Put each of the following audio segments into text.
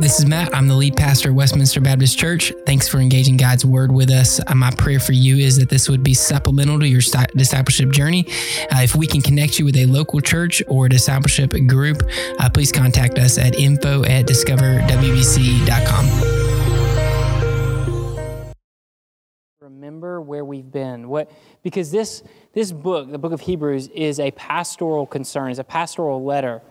This is Matt. I'm the lead pastor at Westminster Baptist Church. Thanks for engaging God's word with us. Uh, my prayer for you is that this would be supplemental to your discipleship journey. Uh, if we can connect you with a local church or discipleship group, uh, please contact us at info at discoverwbc.com. Remember where we've been. What because this this book, the book of Hebrews, is a pastoral concern, is a pastoral letter.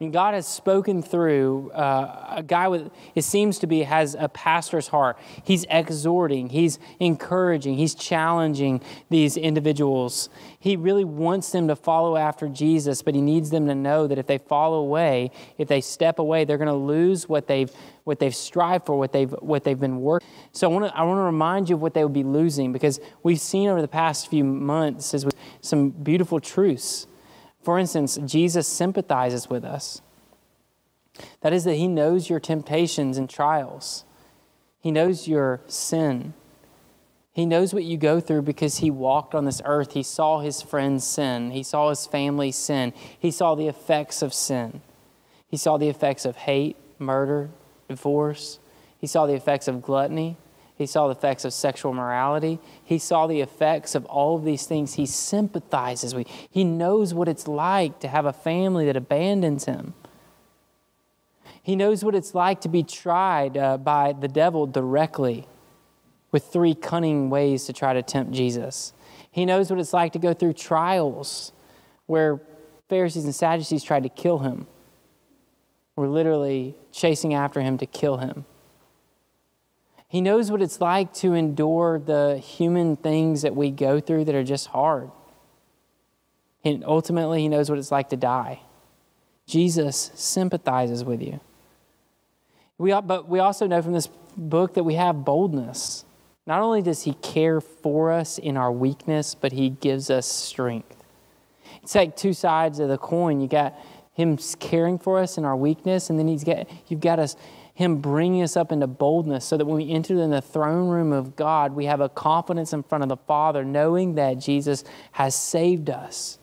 God has spoken through uh, a guy with, it seems to be, has a pastor's heart. He's exhorting, he's encouraging, he's challenging these individuals. He really wants them to follow after Jesus, but he needs them to know that if they fall away, if they step away, they're going to lose what they've, what they've strived for, what they've, what they've been working. So I want, to, I want to remind you of what they would be losing because we've seen over the past few months as some beautiful truths for instance, Jesus sympathizes with us. That is, that He knows your temptations and trials, He knows your sin. He knows what you go through because He walked on this earth. He saw His friends sin, He saw His family sin, He saw the effects of sin. He saw the effects of hate, murder, divorce. He saw the effects of gluttony. He saw the effects of sexual morality. He saw the effects of all of these things. He sympathizes with. He knows what it's like to have a family that abandons him. He knows what it's like to be tried uh, by the devil directly with three cunning ways to try to tempt Jesus. He knows what it's like to go through trials where Pharisees and Sadducees tried to kill him. We're literally chasing after him to kill him. He knows what it's like to endure the human things that we go through that are just hard. And ultimately, He knows what it's like to die. Jesus sympathizes with you. We, but we also know from this book that we have boldness. Not only does He care for us in our weakness, but He gives us strength. It's like two sides of the coin. You got Him caring for us in our weakness, and then He's got you've got us him bringing us up into boldness so that when we enter in the throne room of God, we have a confidence in front of the Father, knowing that Jesus has saved us.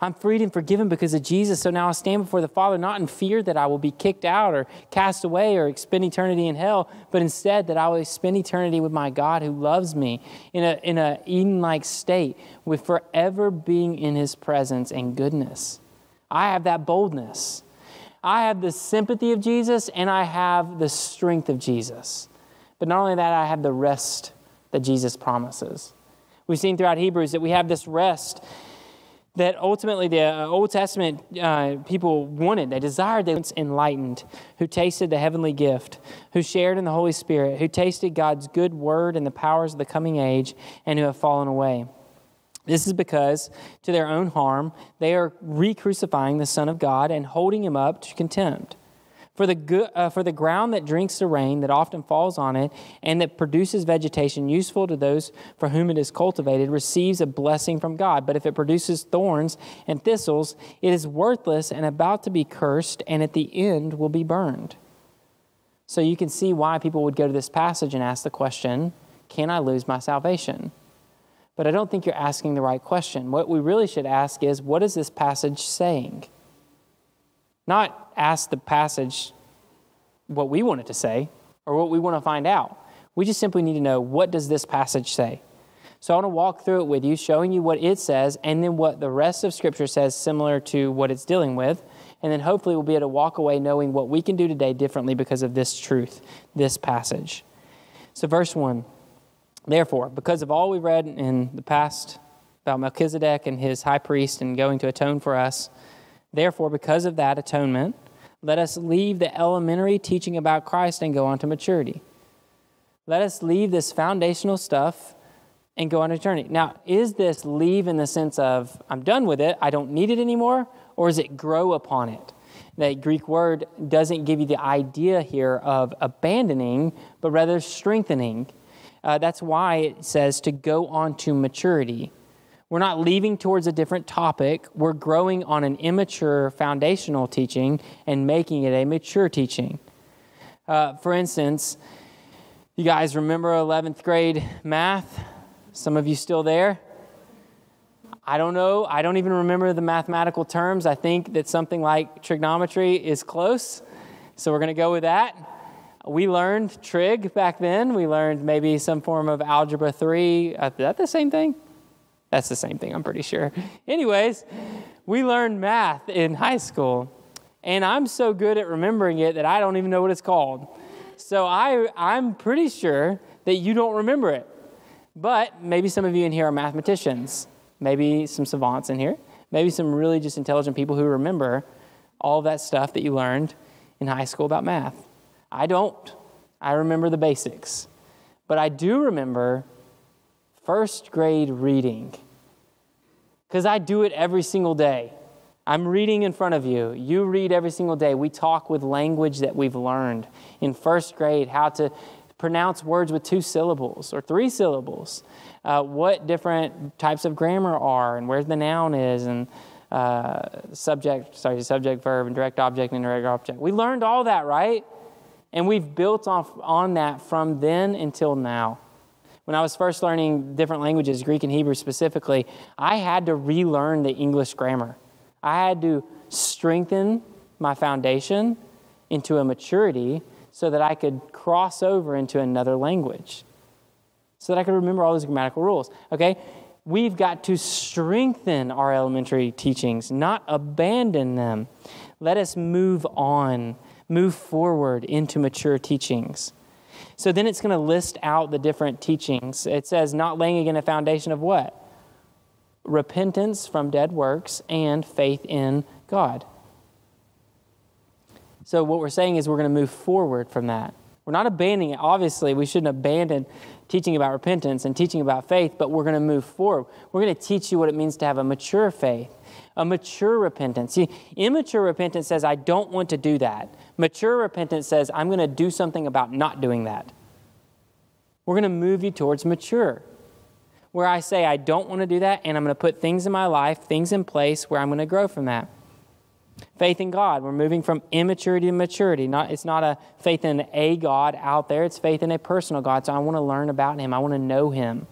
I'm freed and forgiven because of Jesus. So now I stand before the Father, not in fear that I will be kicked out or cast away or spend eternity in hell, but instead that I will spend eternity with my God who loves me in a, in a Eden like state, with forever being in his presence and goodness. I have that boldness. I have the sympathy of Jesus and I have the strength of Jesus. But not only that, I have the rest that Jesus promises. We've seen throughout Hebrews that we have this rest that ultimately the uh, Old Testament uh, people wanted. They desired, they were enlightened, who tasted the heavenly gift, who shared in the Holy Spirit, who tasted God's good word and the powers of the coming age, and who have fallen away. This is because, to their own harm, they are re crucifying the Son of God and holding him up to contempt. For the, uh, for the ground that drinks the rain that often falls on it and that produces vegetation useful to those for whom it is cultivated receives a blessing from God. But if it produces thorns and thistles, it is worthless and about to be cursed, and at the end will be burned. So you can see why people would go to this passage and ask the question Can I lose my salvation? But I don't think you're asking the right question. What we really should ask is what is this passage saying? Not ask the passage what we want it to say or what we want to find out. We just simply need to know what does this passage say? So I want to walk through it with you, showing you what it says and then what the rest of Scripture says, similar to what it's dealing with. And then hopefully we'll be able to walk away knowing what we can do today differently because of this truth, this passage. So, verse 1 Therefore, because of all we read in the past about Melchizedek and his high priest and going to atone for us, therefore, because of that atonement, let us leave the elementary teaching about Christ and go on to maturity. Let us leave this foundational stuff and go on to eternity. Now, is this leave in the sense of I'm done with it, I don't need it anymore, or is it grow upon it? That Greek word doesn't give you the idea here of abandoning, but rather strengthening uh, that's why it says to go on to maturity. We're not leaving towards a different topic. We're growing on an immature foundational teaching and making it a mature teaching. Uh, for instance, you guys remember 11th grade math? Some of you still there? I don't know. I don't even remember the mathematical terms. I think that something like trigonometry is close. So we're going to go with that. We learned trig back then. We learned maybe some form of algebra 3. Uh, is that the same thing? That's the same thing, I'm pretty sure. Anyways, we learned math in high school, and I'm so good at remembering it that I don't even know what it's called. So I, I'm pretty sure that you don't remember it. But maybe some of you in here are mathematicians, maybe some savants in here, maybe some really just intelligent people who remember all that stuff that you learned in high school about math. I don't. I remember the basics. But I do remember first grade reading because I do it every single day. I'm reading in front of you. You read every single day. We talk with language that we've learned in first grade, how to pronounce words with two syllables or three syllables, uh, what different types of grammar are, and where the noun is, and uh, subject, sorry, subject, verb, and direct object, and indirect object. We learned all that, right? And we've built off on that from then until now. When I was first learning different languages, Greek and Hebrew specifically, I had to relearn the English grammar. I had to strengthen my foundation into a maturity so that I could cross over into another language, so that I could remember all those grammatical rules. Okay? We've got to strengthen our elementary teachings, not abandon them. Let us move on, move forward into mature teachings. So then it's going to list out the different teachings. It says, not laying again a foundation of what? Repentance from dead works and faith in God. So, what we're saying is we're going to move forward from that. We're not abandoning it. Obviously, we shouldn't abandon teaching about repentance and teaching about faith, but we're going to move forward. We're going to teach you what it means to have a mature faith, a mature repentance. See, immature repentance says, I don't want to do that. Mature repentance says, I'm going to do something about not doing that. We're going to move you towards mature, where I say, I don't want to do that, and I'm going to put things in my life, things in place where I'm going to grow from that. Faith in God. We're moving from immaturity to maturity. Not, it's not a faith in a God out there, it's faith in a personal God. So I want to learn about Him, I want to know Him.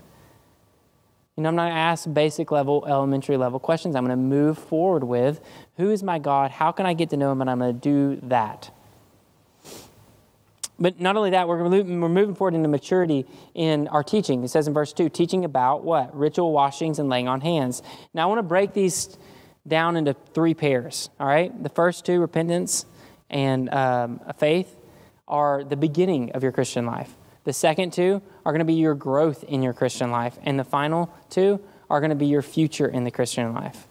You know, I'm not going to ask basic level, elementary level questions. I'm going to move forward with who is my God? How can I get to know Him? And I'm going to do that. But not only that, we're, we're moving forward into maturity in our teaching. It says in verse 2 teaching about what? Ritual washings and laying on hands. Now, I want to break these down into three pairs, all right? The first two, repentance and um, faith, are the beginning of your Christian life. The second two are going to be your growth in your Christian life. And the final two are going to be your future in the Christian life.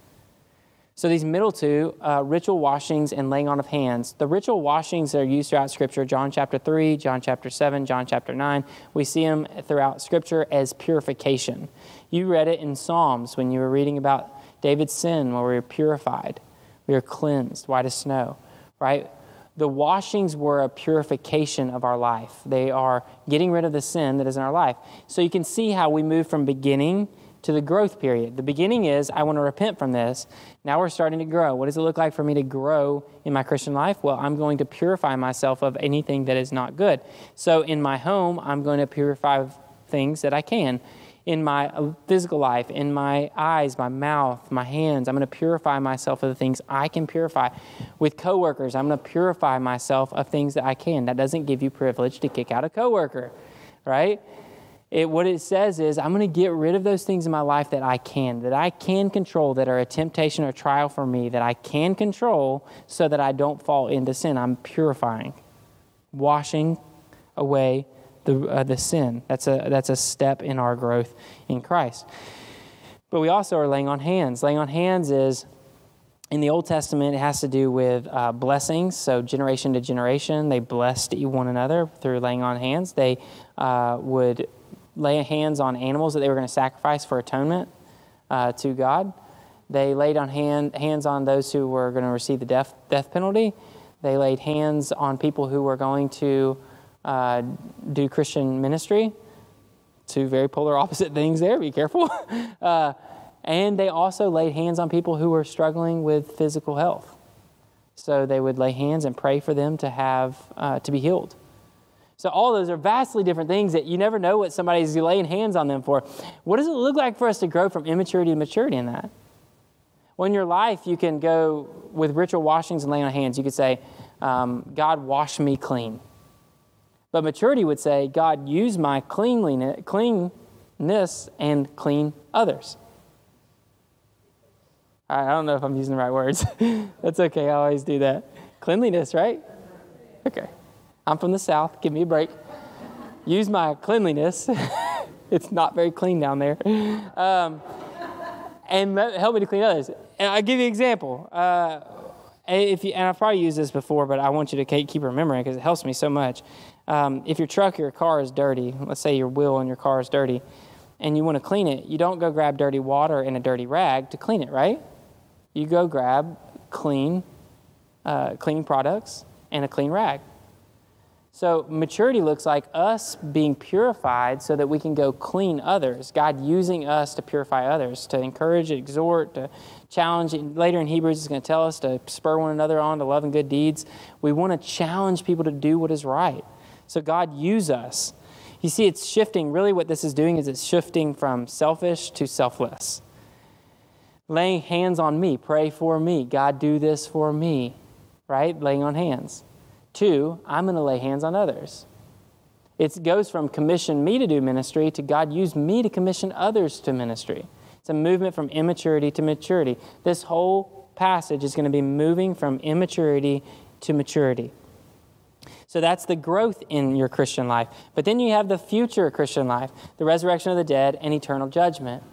So these middle two, uh, ritual washings and laying on of hands, the ritual washings that are used throughout Scripture, John chapter 3, John chapter 7, John chapter 9, we see them throughout Scripture as purification. You read it in Psalms when you were reading about David's sin, where we were purified, we were cleansed, white as snow, right? The washings were a purification of our life. They are getting rid of the sin that is in our life. So you can see how we move from beginning to the growth period. The beginning is, I want to repent from this. Now we're starting to grow. What does it look like for me to grow in my Christian life? Well, I'm going to purify myself of anything that is not good. So in my home, I'm going to purify things that I can in my uh, physical life, in my eyes, my mouth, my hands. I'm going to purify myself of the things I can purify. With coworkers, I'm going to purify myself of things that I can. That doesn't give you privilege to kick out a coworker, right? It, what it says is, I'm going to get rid of those things in my life that I can, that I can control, that are a temptation or trial for me, that I can control so that I don't fall into sin. I'm purifying, washing away the, uh, the sin. That's a, that's a step in our growth in Christ. But we also are laying on hands. Laying on hands is, in the Old Testament, it has to do with uh, blessings. So, generation to generation, they blessed one another through laying on hands. They uh, would lay hands on animals that they were going to sacrifice for atonement uh, to God. They laid on hand, hands on those who were going to receive the death, death penalty. They laid hands on people who were going to uh, do Christian ministry. Two very polar opposite things there, be careful. uh, and they also laid hands on people who were struggling with physical health. So they would lay hands and pray for them to have uh, to be healed. So all those are vastly different things that you never know what somebody's laying hands on them for. What does it look like for us to grow from immaturity to maturity in that? Well, in your life, you can go with ritual washings and laying on hands. You could say, um, God, wash me clean. But maturity would say, God, use my cleanliness, and clean others. I don't know if I'm using the right words. That's okay. I always do that. Cleanliness, right? Okay. I'm from the South. Give me a break. Use my cleanliness. it's not very clean down there. Um, and help me to clean others. And I'll give you an example. Uh, if you, and I've probably used this before, but I want you to keep remembering because it helps me so much. Um, if your truck or your car is dirty, let's say your wheel in your car is dirty, and you want to clean it, you don't go grab dirty water and a dirty rag to clean it, right? You go grab clean uh, cleaning products and a clean rag. So, maturity looks like us being purified so that we can go clean others. God using us to purify others, to encourage, exhort, to challenge. Later in Hebrews, it's going to tell us to spur one another on to love and good deeds. We want to challenge people to do what is right. So, God, use us. You see, it's shifting. Really, what this is doing is it's shifting from selfish to selfless. Laying hands on me, pray for me. God, do this for me, right? Laying on hands. Two, I'm going to lay hands on others. It goes from commission me to do ministry to God use me to commission others to ministry. It's a movement from immaturity to maturity. This whole passage is going to be moving from immaturity to maturity. So that's the growth in your Christian life. But then you have the future Christian life, the resurrection of the dead and eternal judgment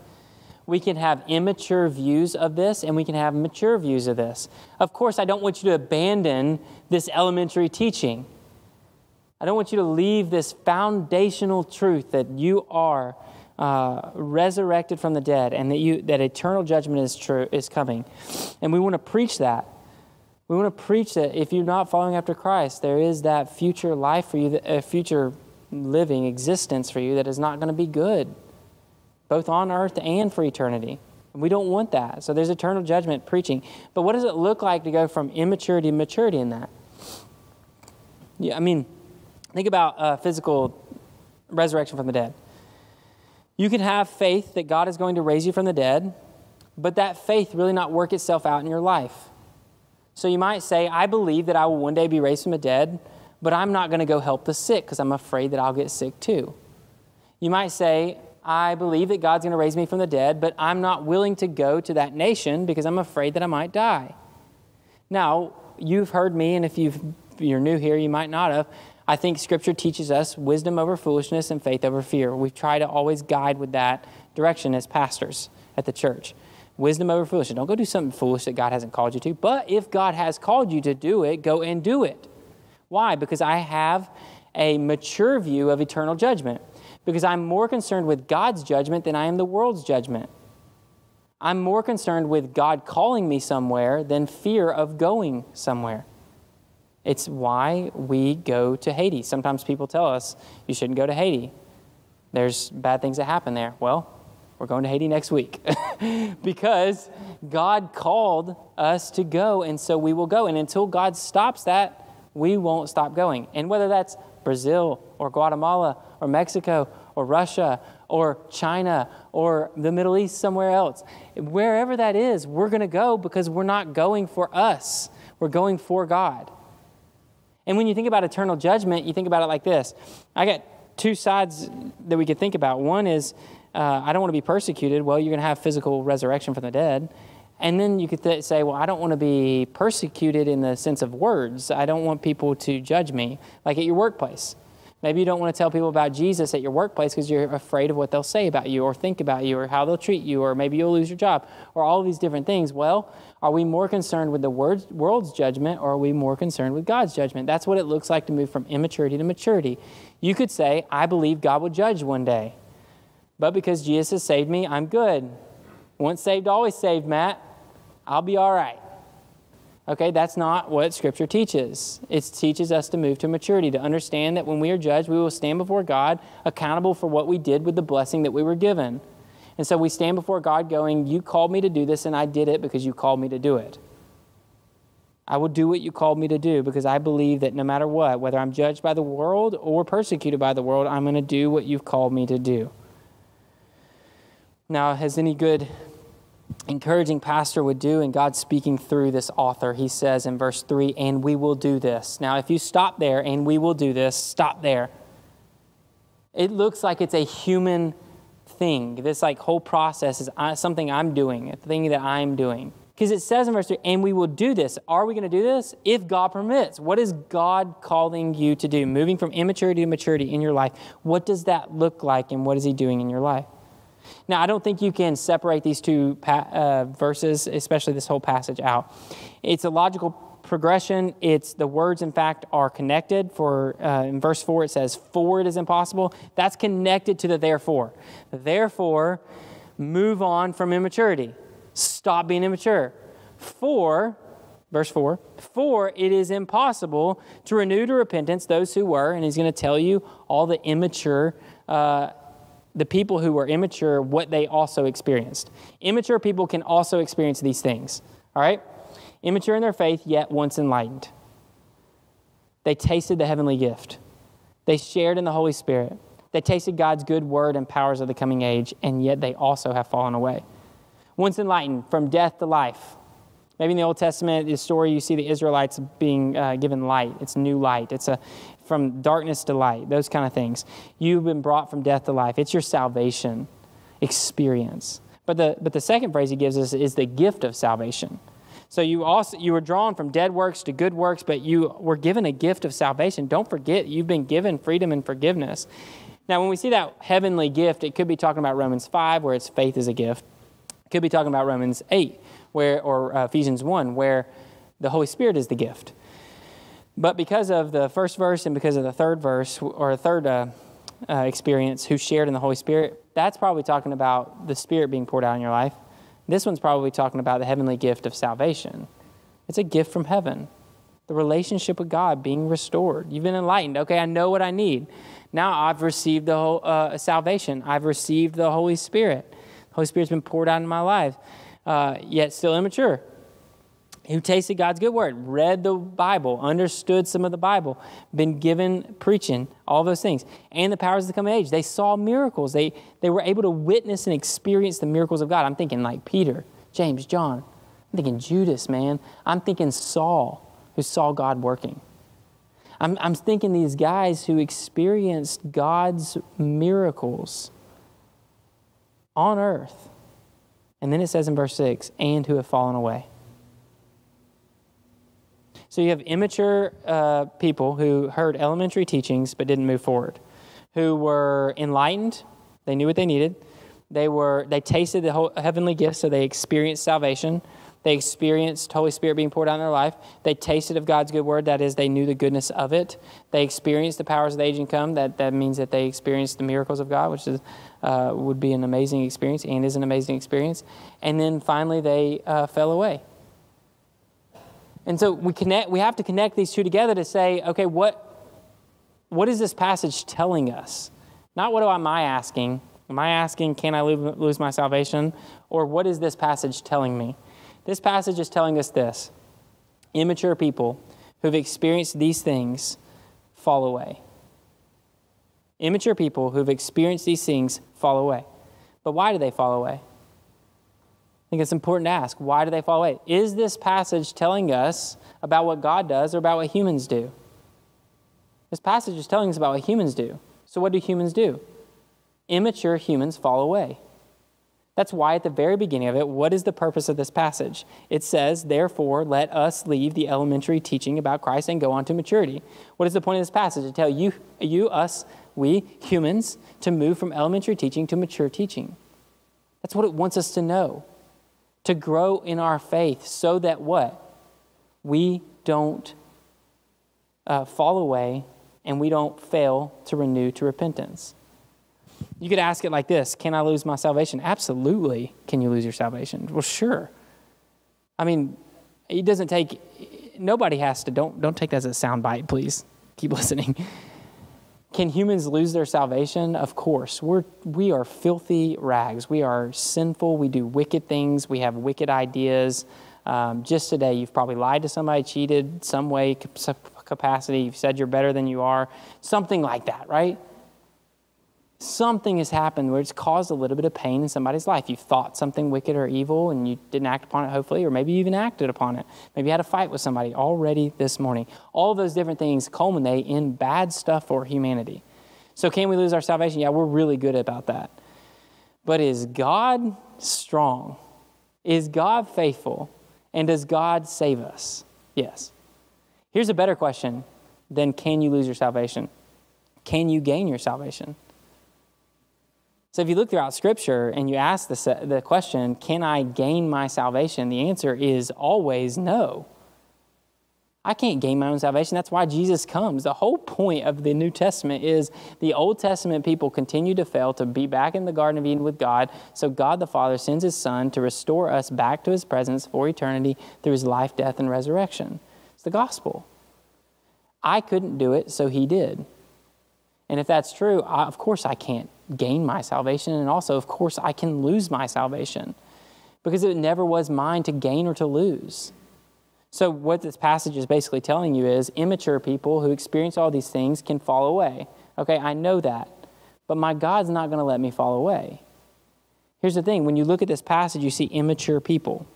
we can have immature views of this and we can have mature views of this. Of course, I don't want you to abandon this elementary teaching. I don't want you to leave this foundational truth that you are uh, resurrected from the dead and that, you, that eternal judgment is, true, is coming. And we want to preach that. We want to preach that if you're not following after Christ, there is that future life for you, a future living existence for you that is not going to be good both on earth and for eternity. We don't want that. So there's eternal judgment preaching. But what does it look like to go from immaturity to maturity in that? Yeah, I mean, think about uh, physical resurrection from the dead. You can have faith that God is going to raise you from the dead, but that faith really not work itself out in your life. So you might say, I believe that I will one day be raised from the dead, but I'm not going to go help the sick because I'm afraid that I'll get sick too. You might say, I believe that God's going to raise me from the dead, but I'm not willing to go to that nation because I'm afraid that I might die. Now, you've heard me, and if you are new here, you might not have. I think Scripture teaches us wisdom over foolishness and faith over fear. We try to always guide with that direction as pastors at the church. Wisdom over foolishness. Don't go do something foolish that God hasn't called you to. But if God has called you to do it, go and do it. Why? Because I have a mature view of eternal judgment because I'm more concerned with God's judgment than I am the world's judgment. I'm more concerned with God calling me somewhere than fear of going somewhere. It's why we go to Haiti. Sometimes people tell us you shouldn't go to Haiti. There's bad things that happen there. Well, we're going to Haiti next week because God called us to go, and so we will go. And until God stops that, we won't stop going. And whether that's Brazil or Guatemala or Mexico or Russia or China or the Middle East, somewhere else. Wherever that is, we're going to go because we're not going for us, we're going for God. And when you think about eternal judgment, you think about it like this I got two sides that we could think about. One is, uh, I don't want to be persecuted. Well, you're going to have physical resurrection from the dead. And then you could th- say, well, I don't want to be persecuted in the sense of words. I don't want people to judge me, like at your workplace. Maybe you don't want to tell people about Jesus at your workplace because you're afraid of what they'll say about you or think about you or how they'll treat you or maybe you'll lose your job or all these different things. Well, are we more concerned with the world's judgment or are we more concerned with God's judgment? That's what it looks like to move from immaturity to maturity. You could say, I believe God will judge one day, but because Jesus has saved me, I'm good. Once saved, always saved, Matt. I'll be all right. Okay, that's not what Scripture teaches. It teaches us to move to maturity, to understand that when we are judged, we will stand before God accountable for what we did with the blessing that we were given. And so we stand before God going, You called me to do this, and I did it because you called me to do it. I will do what you called me to do because I believe that no matter what, whether I'm judged by the world or persecuted by the world, I'm going to do what you've called me to do. Now, as any good encouraging pastor would do, and God speaking through this author. He says in verse 3, and we will do this. Now, if you stop there, and we will do this, stop there. It looks like it's a human thing. This like whole process is something I'm doing, a thing that I'm doing. Because it says in verse 3, and we will do this. Are we going to do this? If God permits. What is God calling you to do? Moving from immaturity to maturity in your life. What does that look like, and what is He doing in your life? Now, I don't think you can separate these two pa- uh, verses, especially this whole passage, out. It's a logical progression. It's the words, in fact, are connected. For uh, in verse four, it says, "For it is impossible." That's connected to the therefore. Therefore, move on from immaturity. Stop being immature. For verse 4 For it is impossible to renew to repentance those who were, and he's going to tell you all the immature uh, the people who were immature what they also experienced. Immature people can also experience these things, all right? Immature in their faith, yet once enlightened. They tasted the heavenly gift, they shared in the Holy Spirit, they tasted God's good word and powers of the coming age, and yet they also have fallen away. Once enlightened, from death to life. Maybe in the Old Testament, the story you see the Israelites being uh, given light. It's new light. It's a from darkness to light, those kind of things. You've been brought from death to life. It's your salvation experience. But the, but the second phrase he gives us is the gift of salvation. So you also you were drawn from dead works to good works, but you were given a gift of salvation. Don't forget you've been given freedom and forgiveness. Now, when we see that heavenly gift, it could be talking about Romans 5, where it's faith is a gift. It could be talking about Romans 8, where or uh, Ephesians 1, where the Holy Spirit is the gift. But because of the first verse and because of the third verse or third uh, uh, experience, who shared in the Holy Spirit, that's probably talking about the Spirit being poured out in your life. This one's probably talking about the heavenly gift of salvation. It's a gift from heaven, the relationship with God being restored. You've been enlightened. Okay, I know what I need. Now I've received the whole, uh, salvation. I've received the Holy Spirit. The Holy Spirit's been poured out in my life, uh, yet still immature who tasted God's good word, read the Bible, understood some of the Bible, been given preaching, all those things, and the powers of the coming age. They saw miracles. They, they were able to witness and experience the miracles of God. I'm thinking like Peter, James, John. I'm thinking Judas, man. I'm thinking Saul, who saw God working. I'm, I'm thinking these guys who experienced God's miracles on earth. And then it says in verse 6, and who have fallen away. So you have immature uh, people who heard elementary teachings but didn't move forward, who were enlightened, they knew what they needed, they were they tasted the whole heavenly gift, so they experienced salvation. They experienced Holy Spirit being poured out in their life. They tasted of God's good word. That is, they knew the goodness of it. They experienced the powers of the age and come. That, that means that they experienced the miracles of God, which is, uh, would be an amazing experience and is an amazing experience. And then finally, they uh, fell away. And so we connect we have to connect these two together to say, okay, what what is this passage telling us? Not what am I asking? Am I asking, can I lose my salvation? Or what is this passage telling me? This passage is telling us this immature people who've experienced these things fall away. Immature people who've experienced these things fall away. But why do they fall away? I think it's important to ask why do they fall away? Is this passage telling us about what God does or about what humans do? This passage is telling us about what humans do. So, what do humans do? Immature humans fall away. That's why, at the very beginning of it, what is the purpose of this passage? It says, Therefore, let us leave the elementary teaching about Christ and go on to maturity. What is the point of this passage? To tell you, you, us, we, humans, to move from elementary teaching to mature teaching. That's what it wants us to know to grow in our faith so that what? We don't uh, fall away and we don't fail to renew to repentance. You could ask it like this Can I lose my salvation? Absolutely. Can you lose your salvation? Well, sure. I mean, it doesn't take, nobody has to, don't, don't take that as a sound bite, please. Keep listening. Can humans lose their salvation? Of course. We're, we are filthy rags. We are sinful. We do wicked things. We have wicked ideas. Um, just today, you've probably lied to somebody, cheated some way, capacity. You've said you're better than you are. Something like that, right? Something has happened where it's caused a little bit of pain in somebody's life. You've thought something wicked or evil and you didn't act upon it, hopefully, or maybe you even acted upon it. Maybe you had a fight with somebody already this morning. All those different things culminate in bad stuff for humanity. So, can we lose our salvation? Yeah, we're really good about that. But is God strong? Is God faithful? And does God save us? Yes. Here's a better question than can you lose your salvation? Can you gain your salvation? So if you look throughout Scripture and you ask the, the question, can I gain my salvation? The answer is always no. I can't gain my own salvation. That's why Jesus comes. The whole point of the New Testament is the Old Testament people continue to fail to be back in the Garden of Eden with God. So God the Father sends his Son to restore us back to his presence for eternity through his life, death, and resurrection. It's the gospel. I couldn't do it, so he did. And if that's true, I, of course I can't gain my salvation. And also, of course, I can lose my salvation because it never was mine to gain or to lose. So, what this passage is basically telling you is immature people who experience all these things can fall away. Okay, I know that. But my God's not going to let me fall away. Here's the thing when you look at this passage, you see immature people.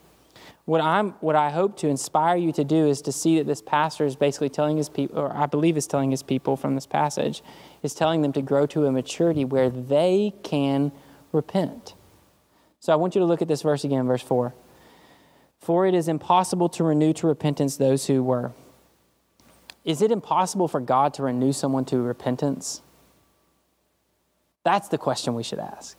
What, I'm, what I hope to inspire you to do is to see that this pastor is basically telling his people, or I believe is telling his people from this passage, is telling them to grow to a maturity where they can repent. So I want you to look at this verse again, verse 4. For it is impossible to renew to repentance those who were. Is it impossible for God to renew someone to repentance? That's the question we should ask.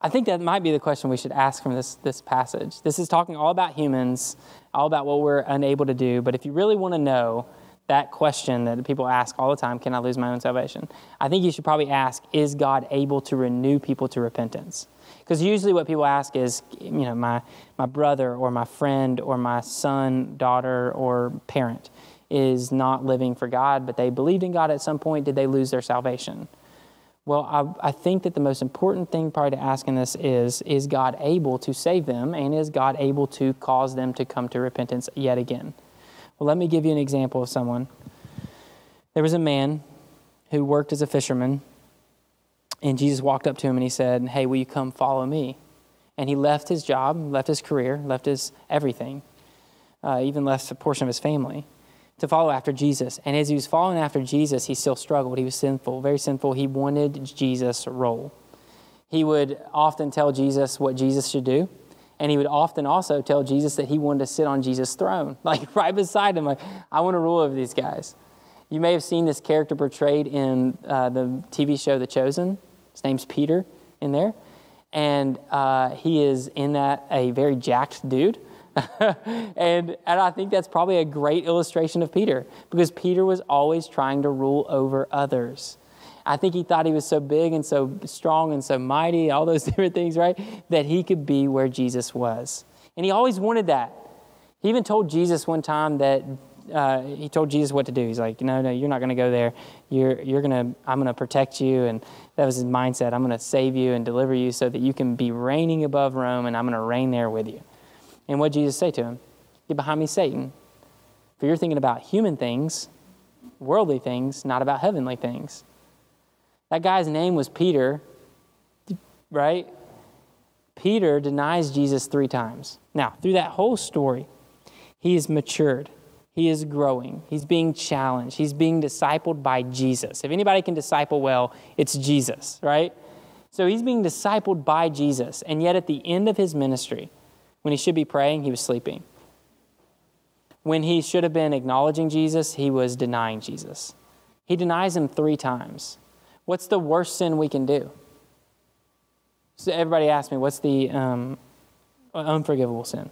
I think that might be the question we should ask from this, this passage. This is talking all about humans, all about what we're unable to do. But if you really want to know that question that people ask all the time can I lose my own salvation? I think you should probably ask is God able to renew people to repentance? Because usually what people ask is, you know, my, my brother or my friend or my son, daughter, or parent is not living for God, but they believed in God at some point. Did they lose their salvation? Well, I, I, think that the most important thing probably to ask in this is Is God able to save them and is God able to cause them to come to repentance yet again? Well, let me give you an example of someone. There was a man who worked as a fisherman, and Jesus walked up to him and he said, Hey, will you come follow me? And he left his job, left his career, left his everything, uh, even left a portion of his family to follow after Jesus. And as he was following after Jesus, he still struggled. He was sinful, very sinful. He wanted Jesus' role. He would often tell Jesus what Jesus should do. And he would often also tell Jesus that he wanted to sit on Jesus' throne, like right beside him. Like, I want to rule over these guys. You may have seen this character portrayed in uh, the TV show The Chosen. His name's Peter in there. And uh, he is in that a very jacked dude and, and I think that's probably a great illustration of Peter because Peter was always trying to rule over others. I think he thought he was so big and so strong and so mighty, all those different things, right? That he could be where Jesus was. And he always wanted that. He even told Jesus one time that uh, he told Jesus what to do. He's like, no, no, you're not going to go there. You're, you're going to, I'm going to protect you. And that was his mindset. I'm going to save you and deliver you so that you can be reigning above Rome and I'm going to reign there with you. And what Jesus say to him? Get behind me, Satan. For you're thinking about human things, worldly things, not about heavenly things. That guy's name was Peter, right? Peter denies Jesus three times. Now, through that whole story, he is matured. He is growing. He's being challenged. He's being discipled by Jesus. If anybody can disciple well, it's Jesus, right? So he's being discipled by Jesus. And yet, at the end of his ministry, when he should be praying, he was sleeping. When he should have been acknowledging Jesus, he was denying Jesus. He denies him three times. What's the worst sin we can do? So everybody asks me, what's the um, unforgivable sin?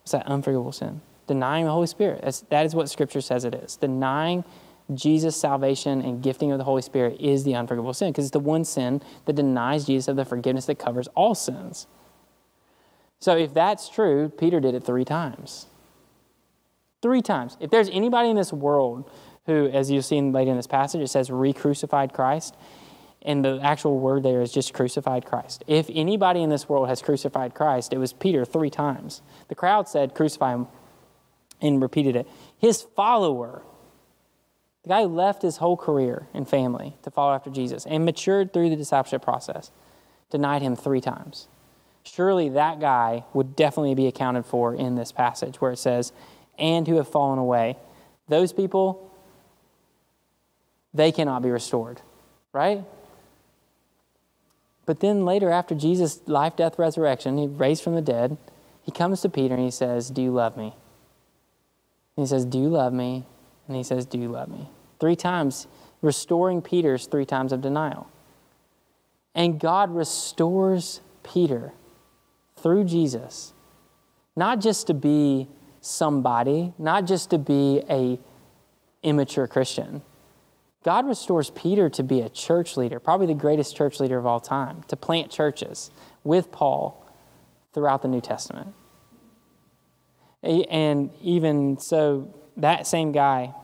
What's that unforgivable sin? Denying the Holy Spirit. That's, that is what Scripture says it is. Denying Jesus' salvation and gifting of the Holy Spirit is the unforgivable sin because it's the one sin that denies Jesus of the forgiveness that covers all sins. So if that's true, Peter did it three times. Three times. If there's anybody in this world who, as you've seen later in this passage, it says re crucified Christ, and the actual word there is just crucified Christ. If anybody in this world has crucified Christ, it was Peter three times. The crowd said, crucify him, and repeated it. His follower, The guy who left his whole career and family to follow after Jesus and matured through the discipleship process denied him three times. Surely that guy would definitely be accounted for in this passage where it says, and who have fallen away. Those people, they cannot be restored, right? But then later, after Jesus' life, death, resurrection, he raised from the dead, he comes to Peter and he says, Do you love me? And he says, Do you love me? And he says, Do you love me? Three times, restoring Peter's three times of denial. And God restores Peter through Jesus, not just to be somebody, not just to be a immature Christian. God restores Peter to be a church leader, probably the greatest church leader of all time, to plant churches with Paul throughout the New Testament. And even so, that same guy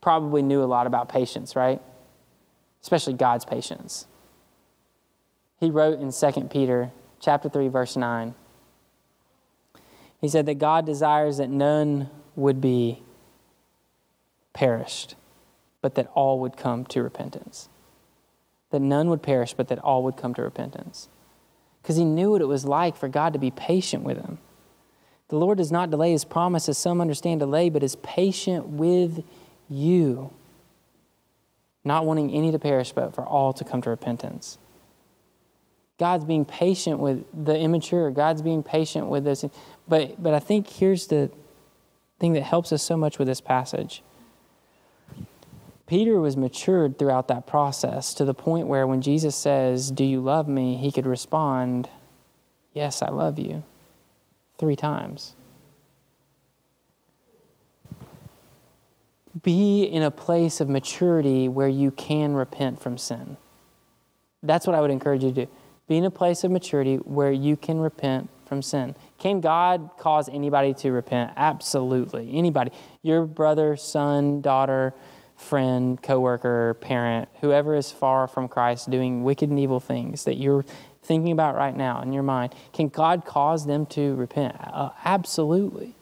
probably knew a lot about patience, right? Especially God's patience. He wrote in 2 Peter chapter 3 verse 9. He said that God desires that none would be perished, but that all would come to repentance. That none would perish, but that all would come to repentance. Because he knew what it was like for God to be patient with him. The Lord does not delay his promise, as some understand delay, but is patient with you, not wanting any to perish, but for all to come to repentance. God's being patient with the immature. God's being patient with this. But, but I think here's the thing that helps us so much with this passage. Peter was matured throughout that process to the point where when Jesus says, Do you love me? he could respond, Yes, I love you, three times. Be in a place of maturity where you can repent from sin. That's what I would encourage you to do. Be in a place of maturity where you can repent from sin. Can God cause anybody to repent? Absolutely. Anybody. Your brother, son, daughter, friend, coworker, parent, whoever is far from Christ doing wicked and evil things that you're thinking about right now in your mind, can God cause them to repent? Uh, absolutely.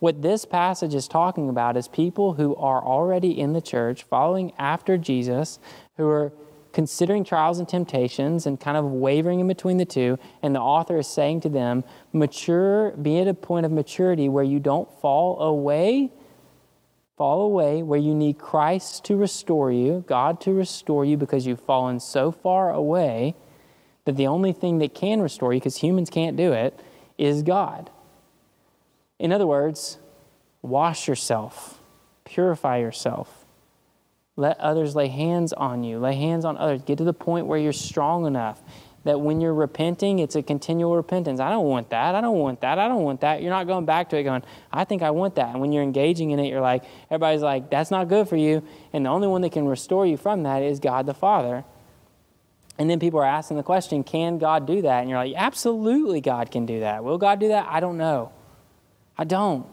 What this passage is talking about is people who are already in the church, following after Jesus, who are considering trials and temptations and kind of wavering in between the two. And the author is saying to them, mature, be at a point of maturity where you don't fall away, fall away, where you need Christ to restore you, God to restore you because you've fallen so far away that the only thing that can restore you, because humans can't do it, is God. In other words, wash yourself, purify yourself let others lay hands on you, lay hands on others. Get to the point where you're strong enough that when you're repenting, it's a continual repentance. I don't want that. I don't want that. I don't want that. You're not going back to it going, I think I want that. And when you're engaging in it, you're like, everybody's like, that's not good for you. And the only one that can restore you from that is God the Father. And then people are asking the question, can God do that? And you're like, absolutely, God can do that. Will God do that? I don't know. I don't.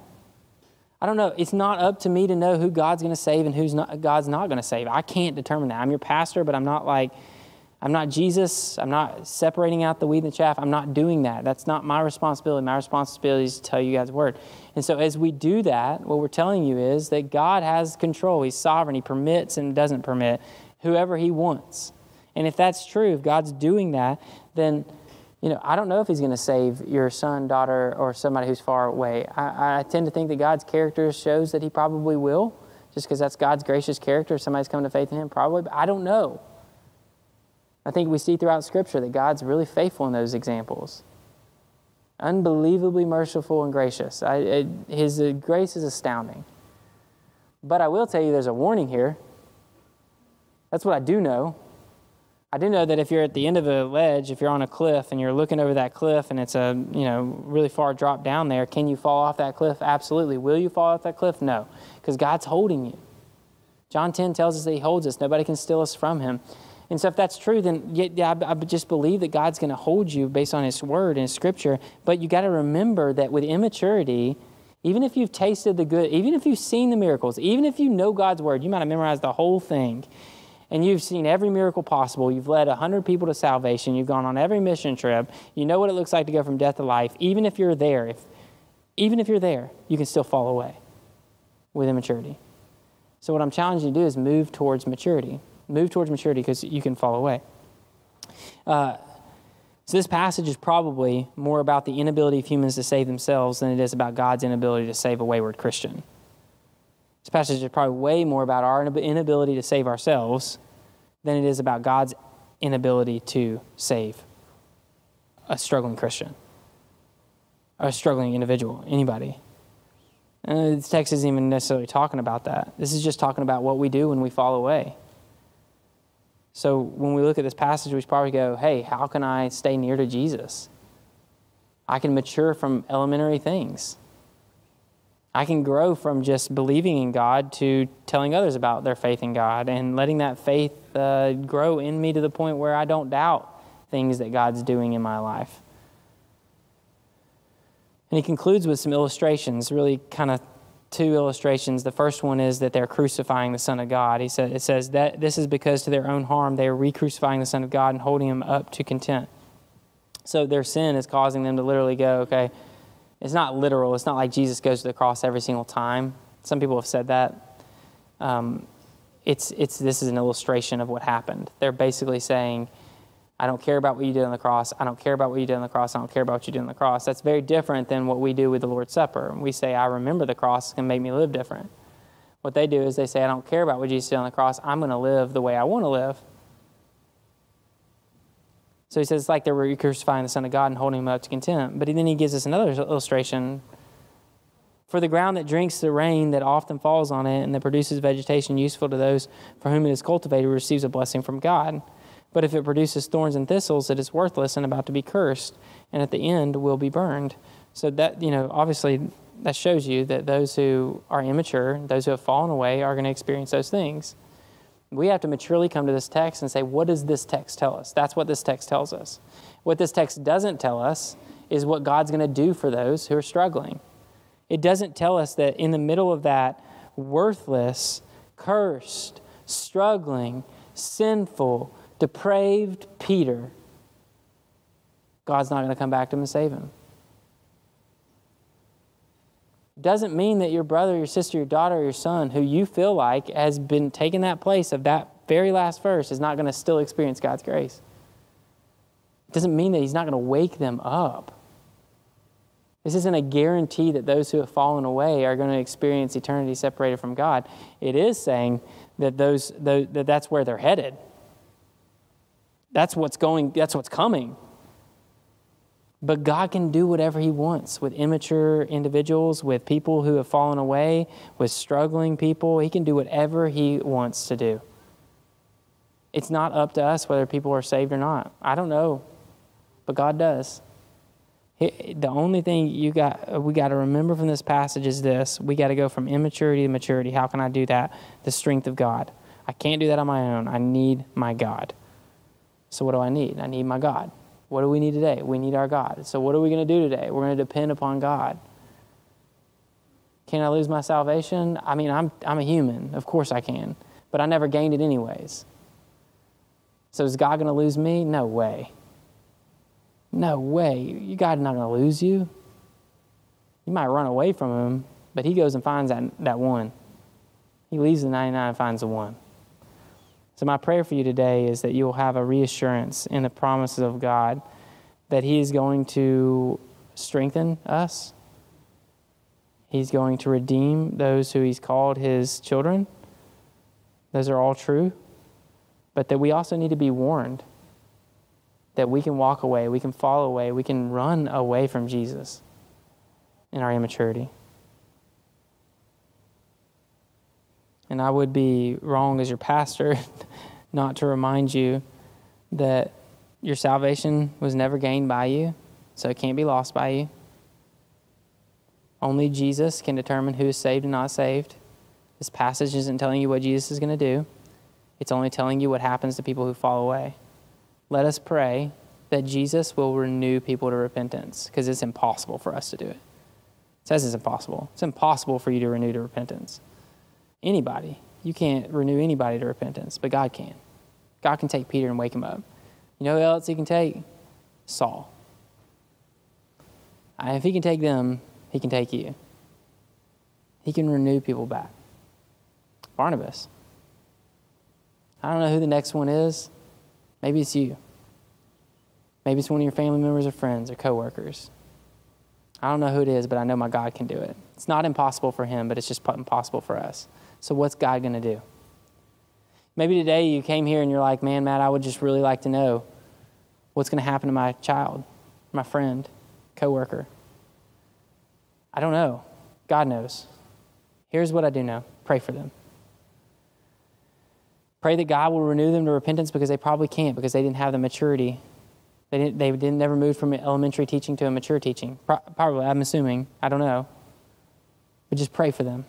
I don't know. It's not up to me to know who God's going to save and who's not, God's not going to save. I can't determine that. I'm your pastor, but I'm not like, I'm not Jesus. I'm not separating out the wheat and the chaff. I'm not doing that. That's not my responsibility. My responsibility is to tell you God's word. And so as we do that, what we're telling you is that God has control. He's sovereign. He permits and doesn't permit whoever he wants. And if that's true, if God's doing that, then you know, I don't know if he's going to save your son, daughter, or somebody who's far away. I, I tend to think that God's character shows that he probably will, just because that's God's gracious character. If somebody's come to faith in him, probably, but I don't know. I think we see throughout Scripture that God's really faithful in those examples. Unbelievably merciful and gracious. I, it, his uh, grace is astounding. But I will tell you there's a warning here. That's what I do know. I do know that if you're at the end of a ledge, if you're on a cliff and you're looking over that cliff and it's a, you know, really far drop down there, can you fall off that cliff? Absolutely. Will you fall off that cliff? No, because God's holding you. John 10 tells us that he holds us. Nobody can steal us from him. And so if that's true, then yeah, I, I just believe that God's going to hold you based on his word and his scripture. But you got to remember that with immaturity, even if you've tasted the good, even if you've seen the miracles, even if you know God's word, you might have memorized the whole thing and you've seen every miracle possible. You've led 100 people to salvation. You've gone on every mission trip. You know what it looks like to go from death to life. Even if you're there, if, even if you're there, you can still fall away with immaturity. So, what I'm challenging you to do is move towards maturity. Move towards maturity because you can fall away. Uh, so, this passage is probably more about the inability of humans to save themselves than it is about God's inability to save a wayward Christian. This passage is probably way more about our inability to save ourselves than it is about God's inability to save a struggling Christian, a struggling individual, anybody. And this text isn't even necessarily talking about that. This is just talking about what we do when we fall away. So when we look at this passage, we probably go, hey, how can I stay near to Jesus? I can mature from elementary things. I can grow from just believing in God to telling others about their faith in God and letting that faith uh, grow in me to the point where I don't doubt things that God's doing in my life. And he concludes with some illustrations, really kind of two illustrations. The first one is that they're crucifying the Son of God. He said, it says that this is because to their own harm they are re crucifying the Son of God and holding him up to contempt. So their sin is causing them to literally go, okay, it's not literal. It's not like Jesus goes to the cross every single time. Some people have said that. Um, it's, it's, this is an illustration of what happened. They're basically saying, I don't care about what you did on the cross. I don't care about what you did on the cross. I don't care about what you did on the cross. That's very different than what we do with the Lord's Supper. We say, I remember the cross can make me live different. What they do is they say, I don't care about what Jesus did on the cross. I'm going to live the way I want to live. So he says it's like they're crucifying the Son of God and holding him up to contempt. But then he gives us another illustration. For the ground that drinks the rain that often falls on it and that produces vegetation useful to those for whom it is cultivated receives a blessing from God. But if it produces thorns and thistles, it is worthless and about to be cursed, and at the end will be burned. So that, you know, obviously that shows you that those who are immature, those who have fallen away, are going to experience those things. We have to maturely come to this text and say, what does this text tell us? That's what this text tells us. What this text doesn't tell us is what God's going to do for those who are struggling. It doesn't tell us that in the middle of that worthless, cursed, struggling, sinful, depraved Peter, God's not going to come back to him and save him doesn't mean that your brother, your sister, your daughter, your son, who you feel like has been taking that place of that very last verse, is not going to still experience God's grace. It doesn't mean that He's not going to wake them up. This isn't a guarantee that those who have fallen away are going to experience eternity separated from God. It is saying that those, those that that's where they're headed. That's what's going. That's what's coming. But God can do whatever He wants with immature individuals, with people who have fallen away, with struggling people. He can do whatever He wants to do. It's not up to us whether people are saved or not. I don't know, but God does. The only thing you got, we got to remember from this passage is this: we got to go from immaturity to maturity. How can I do that? The strength of God. I can't do that on my own. I need my God. So what do I need? I need my God. What do we need today? We need our God. So, what are we going to do today? We're going to depend upon God. Can I lose my salvation? I mean, I'm, I'm a human. Of course I can. But I never gained it anyways. So, is God going to lose me? No way. No way. God's not going to lose you. You might run away from Him, but He goes and finds that, that one. He leaves the 99 and finds the one. So, my prayer for you today is that you will have a reassurance in the promises of God that He is going to strengthen us, He's going to redeem those who He's called His children. Those are all true. But that we also need to be warned that we can walk away, we can fall away, we can run away from Jesus in our immaturity. And I would be wrong as your pastor not to remind you that your salvation was never gained by you, so it can't be lost by you. Only Jesus can determine who is saved and not saved. This passage isn't telling you what Jesus is going to do, it's only telling you what happens to people who fall away. Let us pray that Jesus will renew people to repentance because it's impossible for us to do it. It says it's impossible. It's impossible for you to renew to repentance anybody. You can't renew anybody to repentance, but God can. God can take Peter and wake him up. You know who else he can take? Saul. And if he can take them, he can take you. He can renew people back. Barnabas. I don't know who the next one is. Maybe it's you. Maybe it's one of your family members or friends or coworkers. I don't know who it is, but I know my God can do it. It's not impossible for him, but it's just impossible for us. So, what's God going to do? Maybe today you came here and you're like, man, Matt, I would just really like to know what's going to happen to my child, my friend, coworker. I don't know. God knows. Here's what I do know pray for them. Pray that God will renew them to repentance because they probably can't because they didn't have the maturity. They didn't, they didn't never move from elementary teaching to a mature teaching. Probably, I'm assuming. I don't know. But just pray for them.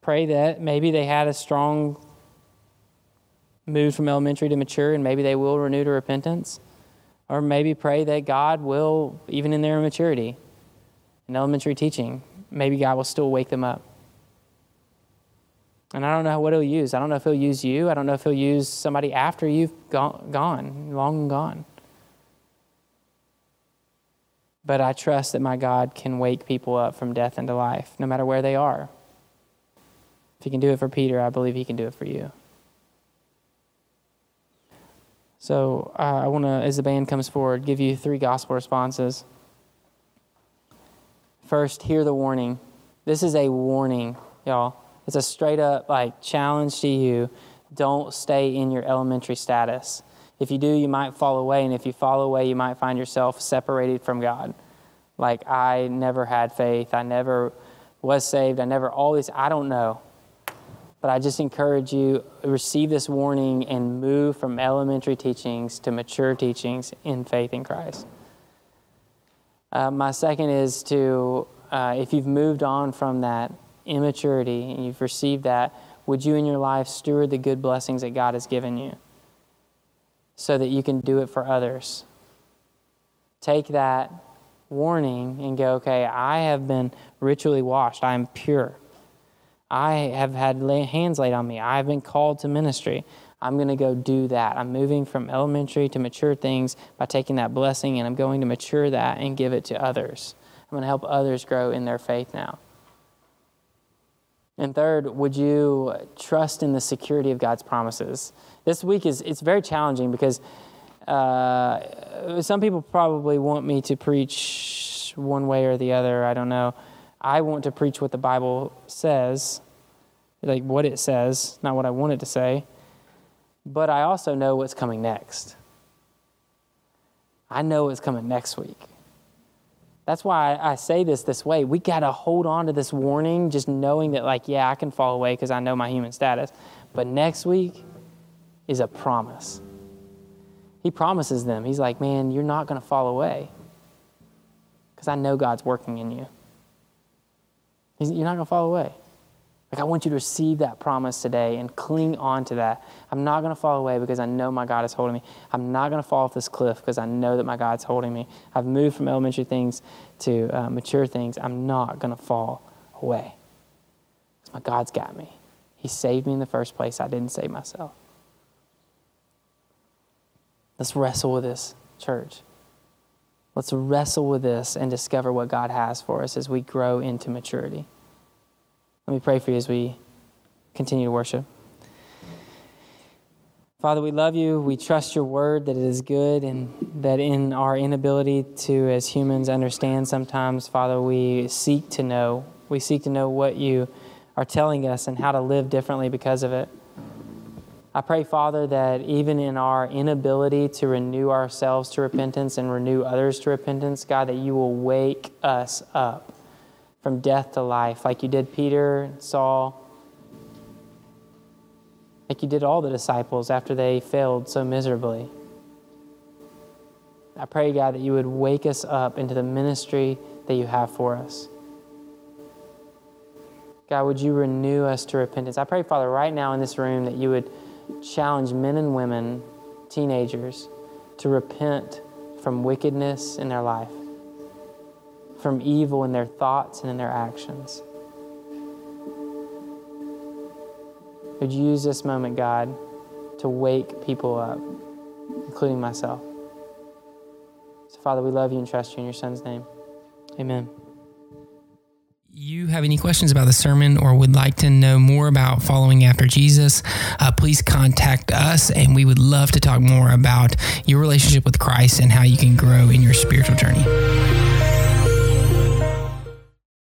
Pray that maybe they had a strong move from elementary to mature and maybe they will renew to repentance. Or maybe pray that God will, even in their immaturity, in elementary teaching, maybe God will still wake them up. And I don't know what he'll use. I don't know if he'll use you. I don't know if he'll use somebody after you've gone, gone long gone. But I trust that my God can wake people up from death into life, no matter where they are. If he can do it for Peter, I believe he can do it for you. So uh, I want to, as the band comes forward, give you three gospel responses. First, hear the warning. This is a warning, y'all. It's a straight up like challenge to you. Don't stay in your elementary status. If you do, you might fall away, and if you fall away, you might find yourself separated from God. Like I never had faith. I never was saved. I never always I don't know. But I just encourage you receive this warning and move from elementary teachings to mature teachings in faith in Christ. Uh, my second is to, uh, if you've moved on from that immaturity and you've received that, would you in your life steward the good blessings that God has given you so that you can do it for others? Take that warning and go, okay, I have been ritually washed, I am pure. I have had hands laid on me. I've been called to ministry. I'm going to go do that. I'm moving from elementary to mature things by taking that blessing and I'm going to mature that and give it to others. I'm going to help others grow in their faith now. And third, would you trust in the security of God's promises? This week is it's very challenging because uh, some people probably want me to preach one way or the other. I don't know. I want to preach what the Bible says, like what it says, not what I want it to say. But I also know what's coming next. I know what's coming next week. That's why I say this this way. We got to hold on to this warning, just knowing that, like, yeah, I can fall away because I know my human status. But next week is a promise. He promises them. He's like, man, you're not going to fall away because I know God's working in you. You're not going to fall away. Like, I want you to receive that promise today and cling on to that. I'm not going to fall away because I know my God is holding me. I'm not going to fall off this cliff because I know that my God's holding me. I've moved from elementary things to uh, mature things. I'm not going to fall away because my God's got me. He saved me in the first place. I didn't save myself. Let's wrestle with this, church. Let's wrestle with this and discover what God has for us as we grow into maturity. Let me pray for you as we continue to worship. Father, we love you. We trust your word that it is good and that in our inability to, as humans, understand sometimes, Father, we seek to know. We seek to know what you are telling us and how to live differently because of it. I pray, Father, that even in our inability to renew ourselves to repentance and renew others to repentance, God, that you will wake us up from death to life, like you did Peter and Saul, like you did all the disciples after they failed so miserably. I pray, God, that you would wake us up into the ministry that you have for us. God, would you renew us to repentance? I pray, Father, right now in this room that you would challenge men and women, teenagers, to repent from wickedness in their life, from evil in their thoughts and in their actions. Would you use this moment, God, to wake people up, including myself? So, Father, we love you and trust you in your Son's name. Amen. You have any questions about the sermon or would like to know more about following after Jesus, uh, please contact us and we would love to talk more about your relationship with Christ and how you can grow in your spiritual journey.